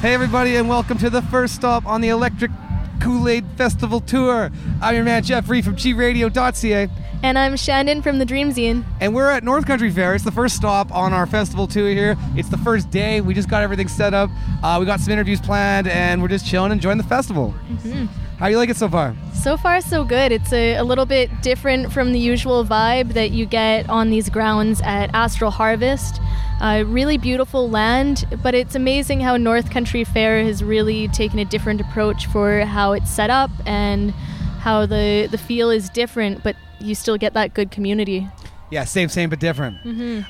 Hey, everybody, and welcome to the first stop on the Electric Kool Aid Festival Tour. I'm your man, Jeffrey from cheatradio.ca, And I'm Shannon from the Dream Zine. and we're at North Country Fair. It's the first stop on our festival tour here. It's the first day. We just got everything set up. Uh, we got some interviews planned, and we're just chilling, and enjoying the festival. How do you like it so far? So far, so good. It's a, a little bit different from the usual vibe that you get on these grounds at Astral Harvest. Uh, really beautiful land, but it's amazing how North Country Fair has really taken a different approach for how it's set up and how the, the feel is different, but you still get that good community. Yeah, same, same, but different.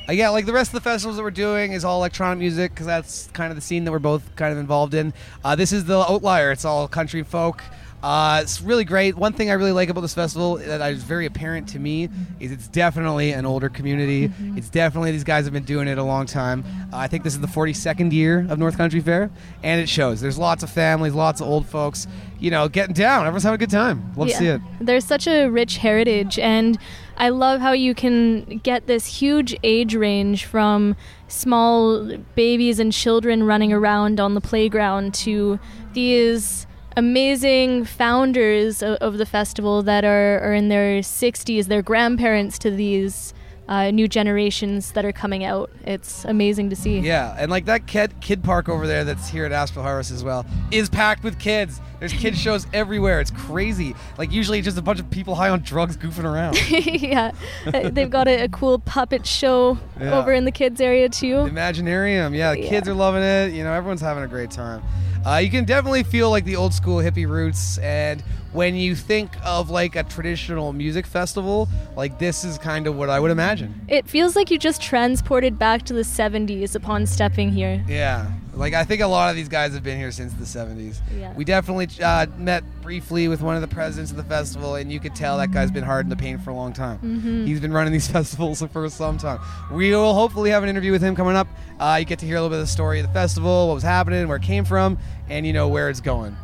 Uh, yeah, like the rest of the festivals that we're doing is all electronic music because that's kind of the scene that we're both kind of involved in. Uh, this is the outlier. It's all country folk. Uh, it's really great. One thing I really like about this festival that is very apparent to me is it's definitely an older community. It's definitely these guys have been doing it a long time. Uh, I think this is the 42nd year of North Country Fair, and it shows. There's lots of families, lots of old folks, you know, getting down. Everyone's having a good time. Love to see it. There's such a rich heritage, and I love how you can get this huge age range from small babies and children running around on the playground to these amazing founders of, of the festival that are, are in their 60s, their grandparents to these uh, new generations that are coming out. It's amazing to see. Yeah, and like that kid kid park over there that's here at Astral Harvest as well is packed with kids. There's kid shows everywhere. It's crazy. Like usually just a bunch of people high on drugs goofing around. yeah, Uh, they've got a, a cool puppet show Yeah. over in the kids area too. Imaginarium. Yeah, the kids are loving it. You know, everyone's having a great time. Uh, you can definitely feel like the old school hippie roots. And when you think of like a traditional music festival, like this is kind of what I would imagine. It feels like you just transported back to the 70s upon stepping here. Yeah. Like I think a lot of these guys have been here since the 70s. Yeah. We definitely uh, met briefly with one of the presidents of the festival, and you could tell that guy's been hard in the paint for a long time. Mm-hmm. He's been running these festivals for some time. We will hopefully have an interview with him coming up. Uh, you get to hear a little bit of the story of the festival, what was happening, where it came from, and you know where it's going.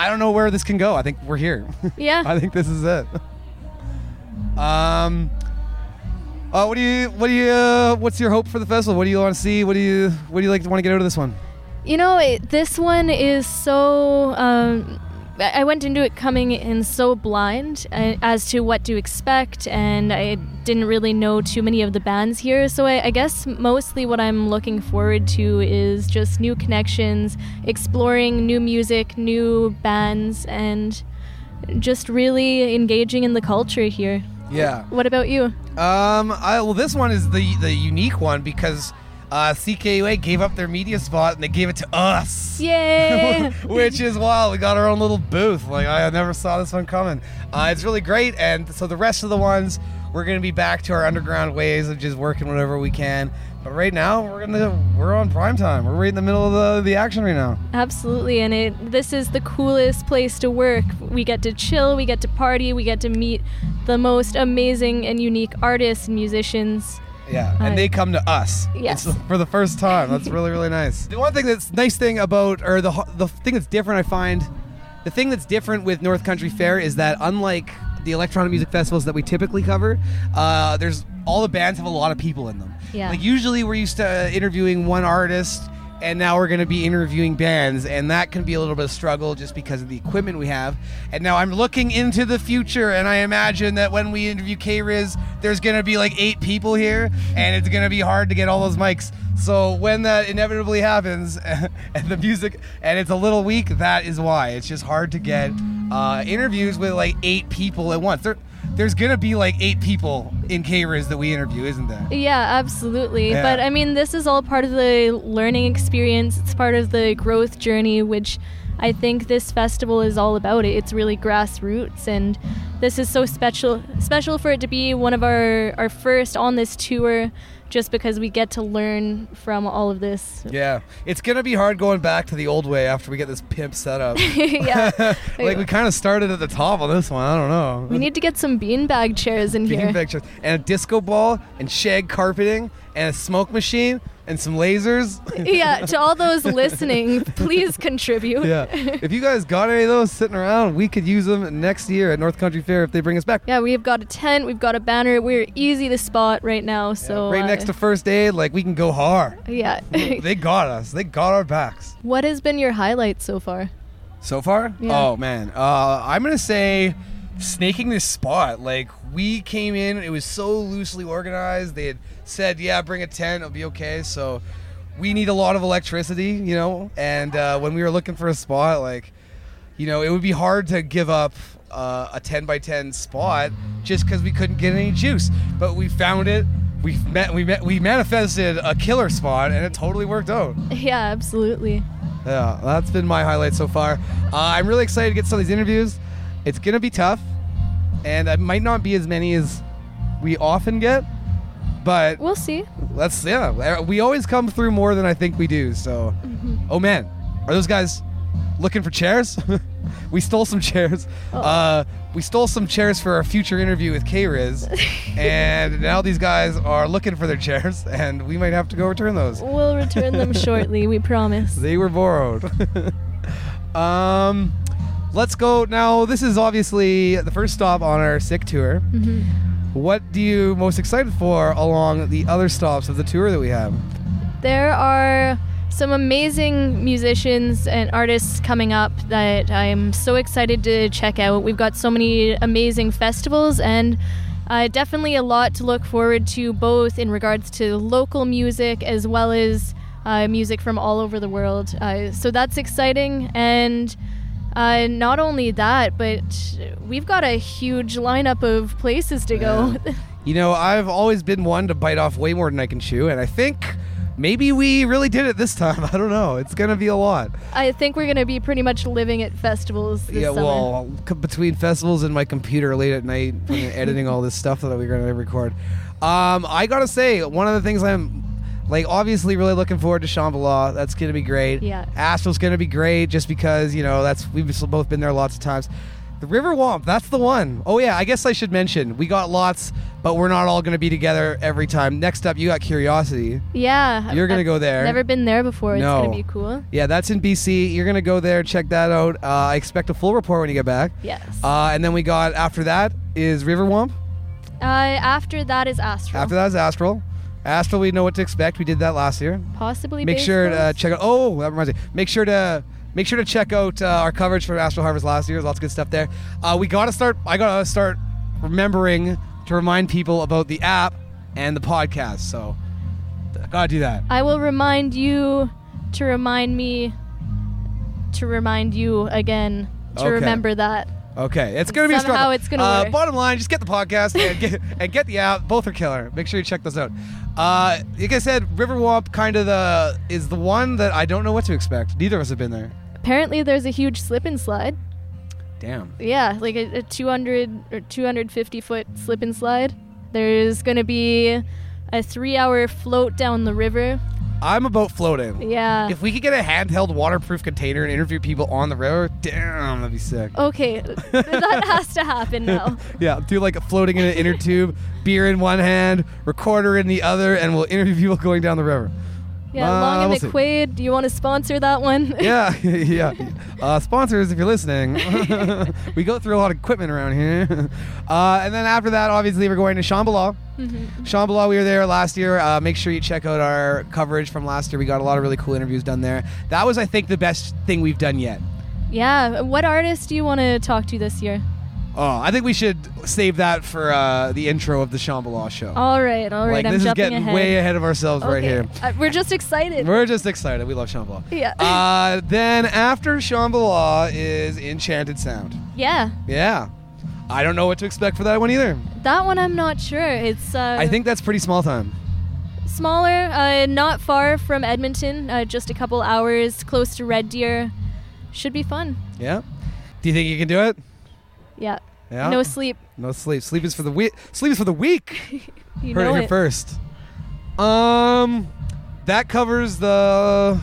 I don't know where this can go. I think we're here. Yeah. I think this is it. Um. Uh, what do you? What do you? Uh, what's your hope for the festival? What do you want to see? What do you? What do you like to want to get out of this one? You know, it, this one is so. Um, I went into it coming in so blind uh, as to what to expect, and I didn't really know too many of the bands here. So I, I guess mostly what I'm looking forward to is just new connections, exploring new music, new bands, and just really engaging in the culture here. Yeah. What about you? Um. I, well, this one is the the unique one because uh, CKUA gave up their media spot and they gave it to us. Yay! Which is wild. We got our own little booth. Like I never saw this one coming. Uh, it's really great. And so the rest of the ones, we're gonna be back to our underground ways of just working whatever we can. But right now, we're gonna we're on prime time. We're right in the middle of the, the action right now. Absolutely, and it this is the coolest place to work. We get to chill, we get to party, we get to meet the most amazing and unique artists and musicians. Yeah, and they come to us. Yes. It's for the first time. That's really really nice. The one thing that's nice thing about, or the the thing that's different, I find, the thing that's different with North Country Fair is that unlike the electronic music festivals that we typically cover, uh, there's all the bands have a lot of people in them. Yeah. Like usually we're used to interviewing one artist. And now we're going to be interviewing bands, and that can be a little bit of struggle just because of the equipment we have. And now I'm looking into the future, and I imagine that when we interview K-Riz, there's going to be like eight people here, and it's going to be hard to get all those mics. So when that inevitably happens, and the music, and it's a little weak, that is why. It's just hard to get uh, interviews with like eight people at once. There, there's to be like eight people in K-Riz that we interview, isn't there? Yeah, absolutely. Yeah. But I mean, this is all part of the learning experience. It's part of the growth journey, which I think this festival is all about. It. It's really grassroots, and this is so special. Special for it to be one of our our first on this tour, just because we get to learn from all of this. Yeah, it's gonna be hard going back to the old way after we get this pimp set up. yeah, like we kind of started at the top on this one. I don't know. we need to get some beanbag chairs in Bean here. chairs and a disco ball and shag carpeting and a smoke machine and some lasers. yeah, to all those listening, please contribute. yeah. If you guys got any of those sitting around, we could use them next year at North Country Fair if they bring us back. Yeah, we've got a tent, we've got a banner. We're easy to spot right now. So right uh, next to first aid, like we can go hard. yeah. they got us. They got our backs. what has been your highlight so far? So far? Yeah. Oh man. Uh, I'm gonna say snaking this spot. Like we came in, it was so loosely organized. They had said, "Yeah, bring a tent, it'll be okay." So we need a lot of electricity, you know. And uh, when we were looking for a spot, like you know, it would be hard to give up uh, a 10 by 10 spot just because we couldn't get any juice. But we found it. We met. We met. We manifested a killer spot, and it totally worked out. Yeah, absolutely. Yeah, that's been my highlight so far. Uh, I'm really excited to get some of these interviews. It's gonna be tough, and it might not be as many as we often get, but We'll see. let's yeah. We always come through more than I think we do. So, oh man, are those guys looking for chairs? we stole some chairs. Uh, we stole some chairs for our future interview with K-Riz, and now these guys are looking for their chairs, and we might have to go return those. We'll return them shortly, we promise. They were borrowed. um, let's go now. This is obviously the first stop on our sick tour. Mhm. What do you most excited for along the other stops of the tour that we have? There are some amazing musicians and artists coming up that I'm so excited to check out. We've got so many amazing festivals and uh, definitely a lot to look forward to, both in regards to local music as well as uh, music from all over the world. Uh, so that's exciting. And uh, not only that, but we've got a huge lineup of places to go. You know, I've always been one to bite off way more than I can chew, and I think maybe we really did it this time. I don't know. It's gonna be a lot. I think we're going to be pretty much living at festivals this yeah, summer. well, c- between festivals and my computer late at night, editing all this stuff that we're gonna record. Um, I gotta say, one of the things I'm like obviously really looking forward to Shambhala. That's gonna be great. Yeah. Astral's gonna be great just because you know that's we've both been there lots of times. The River Womp, that's the one. Oh yeah, I guess I should mention we got lots, but we're not all gonna be together every time. Next up, you got Curiosity. Yeah. You're gonna I've go there. Never been there before. It's No. gonna be cool. Yeah, that's in BC. You're gonna go there, check that out. Uh, I expect a full report when you get back. Yes. Uh, and then we got after that is River Womp. Uh, after that is Astral. After that is Astral. Astral, we know what to expect. We did that last year. Possibly. Make sure to uh, check out. Oh, that reminds me. Make sure to make sure to check out uh, our coverage for Astral Harvest last year. There's lots of good stuff there. Uh, we gotta start. I gotta start remembering to remind people about the app and the podcast. So, gotta do that. I will remind you to remind me to remind you again to Okay. remember that. Okay, it's gonna be a Somehow struggle. it's gonna uh, work. Bottom line, just get the podcast and get and get the app. Both are killer. Make sure you check those out. Uh, like I said, Riverwalk kind of the is the one that I don't know what to expect. Neither of us have been there. Apparently, there's a huge slip and slide. Damn. Yeah, like a, a 200 or 250 foot slip and slide. There's gonna be a three hour float down the river. I'm about floating. Yeah. If we could get a handheld waterproof container and interview people on the river, damn, that'd be sick. Okay, that has to happen now. Yeah, do like a floating in an inner tube, beer in one hand, recorder in the other, and we'll interview people going down the river. Yeah, Uh, Long and we'll see. McQuade, do you want to sponsor that one? Yeah, yeah. Uh, sponsors, if you're listening, we go through a lot of equipment around here. Uh, and then after that, obviously, we're going to Shambhala. Mm-hmm. Shambhala, we were there last year. Uh, make sure you check out our coverage from last year. We got a lot of really cool interviews done there. That was, I think, the best thing we've done yet. Yeah, what artist do you want to talk to this year? Oh, I think we should save that for uh, the intro of the Shambhala show. All right, all right, like I'm this is jumping getting ahead. way ahead of ourselves right here. uh, we're just excited. We're just excited. We love Shambhala. yeah. Uh, then after Shambhala is Enchanted Sound. yeah, Yeah. I don't know what to expect for that one either. that one I'm not sure. It's uh, I think that's pretty small time. smaller, uh, not far from Edmonton, uh, just a couple hours close to Red Deer. Should be fun. Yeah. Do you think you can do it? Yeah. Yeah. No sleep. No sleep. Sleep is for the week. Sleep is for the week. You Heard know it here it. first. Um, that covers the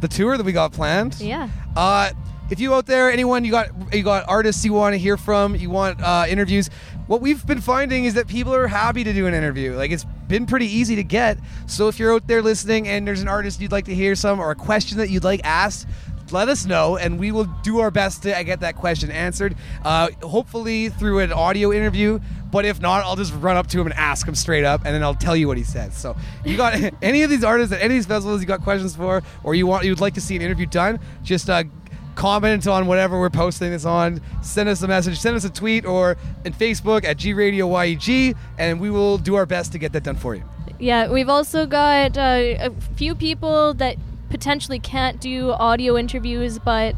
the tour that we got planned. Yeah. Uh, if you out there, anyone you got you got artists you want to hear from, you want uh, interviews, what we've been finding is that people are happy to do an interview. Like it's been pretty easy to get. So if you're out there listening and there's an artist you'd like to hear some or a question that you'd like asked, let us know and we will do our best to get that question answered. Uh, hopefully through an audio interview. But if not, I'll just run up to him and ask him straight up, and then I'll tell you what he says. So, you got any of these artists at any of these festivals you got questions for, or you want you'd like to see an interview done, just uh, comment on whatever we're posting this on. Send us a message, send us a tweet, or in Facebook at G Radio YEG, and we will do our best to get that done for you. Yeah, we've also got uh, a few people that potentially can't do audio interviews, but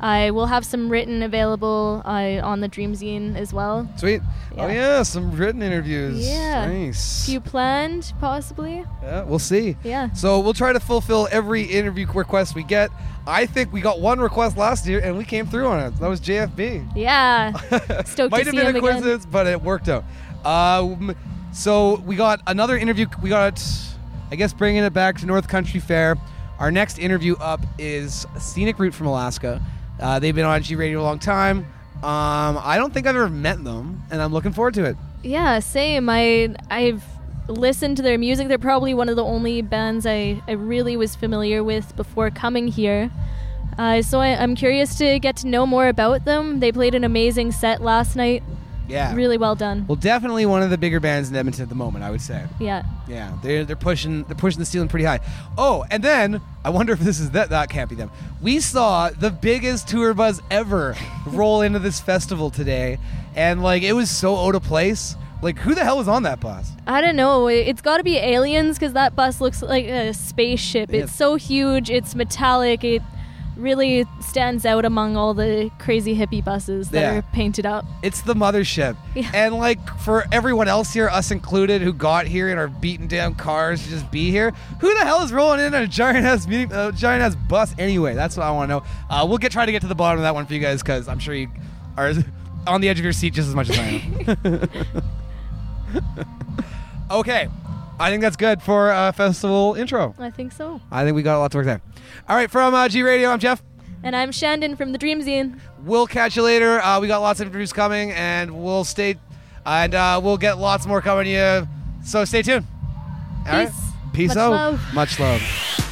I will have some written available uh, on the Dream Zine as well. Sweet. Oh Yeah. yeah, some written interviews. Yeah. Nice. You planned, possibly. Yeah, we'll see. Yeah. So we'll try to fulfill every interview request we get. I think we got one request last year and we came through on it. That was JFB. Yeah. Stoked Might have been a again. coincidence, but it worked out. Um, so we got another interview. We got, I guess, bringing it back to North Country Fair. Our next interview up is Scenic Route from Alaska. Uh, they've been on G Radio a long time. Um, I don't think I've ever met them, and I'm looking forward to it. Yeah, same. I I've listened to their music. They're probably one of the only bands I, I really was familiar with before coming here. Uh, so I, I'm curious to get to know more about them. They played an amazing set last night. Yeah. Really well done. Well, definitely one of the bigger bands in Edmonton at the moment, I would say. Yeah. Yeah, they're they're pushing they're pushing the ceiling pretty high. Oh, and then I wonder if this is that that can't be them. We saw the biggest tour bus ever roll into this festival today, and like it was so out of place. Like who the hell was on that bus? I don't know. It- It's got to be aliens because that bus looks like a spaceship. Yeah. It's so huge. It's metallic. It really stands out among all the crazy hippie buses that Yeah. are painted up. It's the mothership. Yeah. And like for everyone else here, us included, who got here in our beaten down cars to just be here, who the hell is rolling in a giant ass meeting, uh, giant ass bus anyway? That's what I want to know. Uh, we'll get try to get to the bottom of that one for you guys because I'm sure you are on the edge of your seat just as much as I am. okay, I think that's good for a festival intro. I think so. I think we got a lot to work there. All right, from uh, G Radio, I'm Jeff. And I'm Shannon from the Dream Zine. We'll catch you later. Uh, we got lots of interviews coming, and we'll stay, and uh, we'll get lots more coming to you. So stay tuned. All right. Peace. Peace Much out. love. Much love.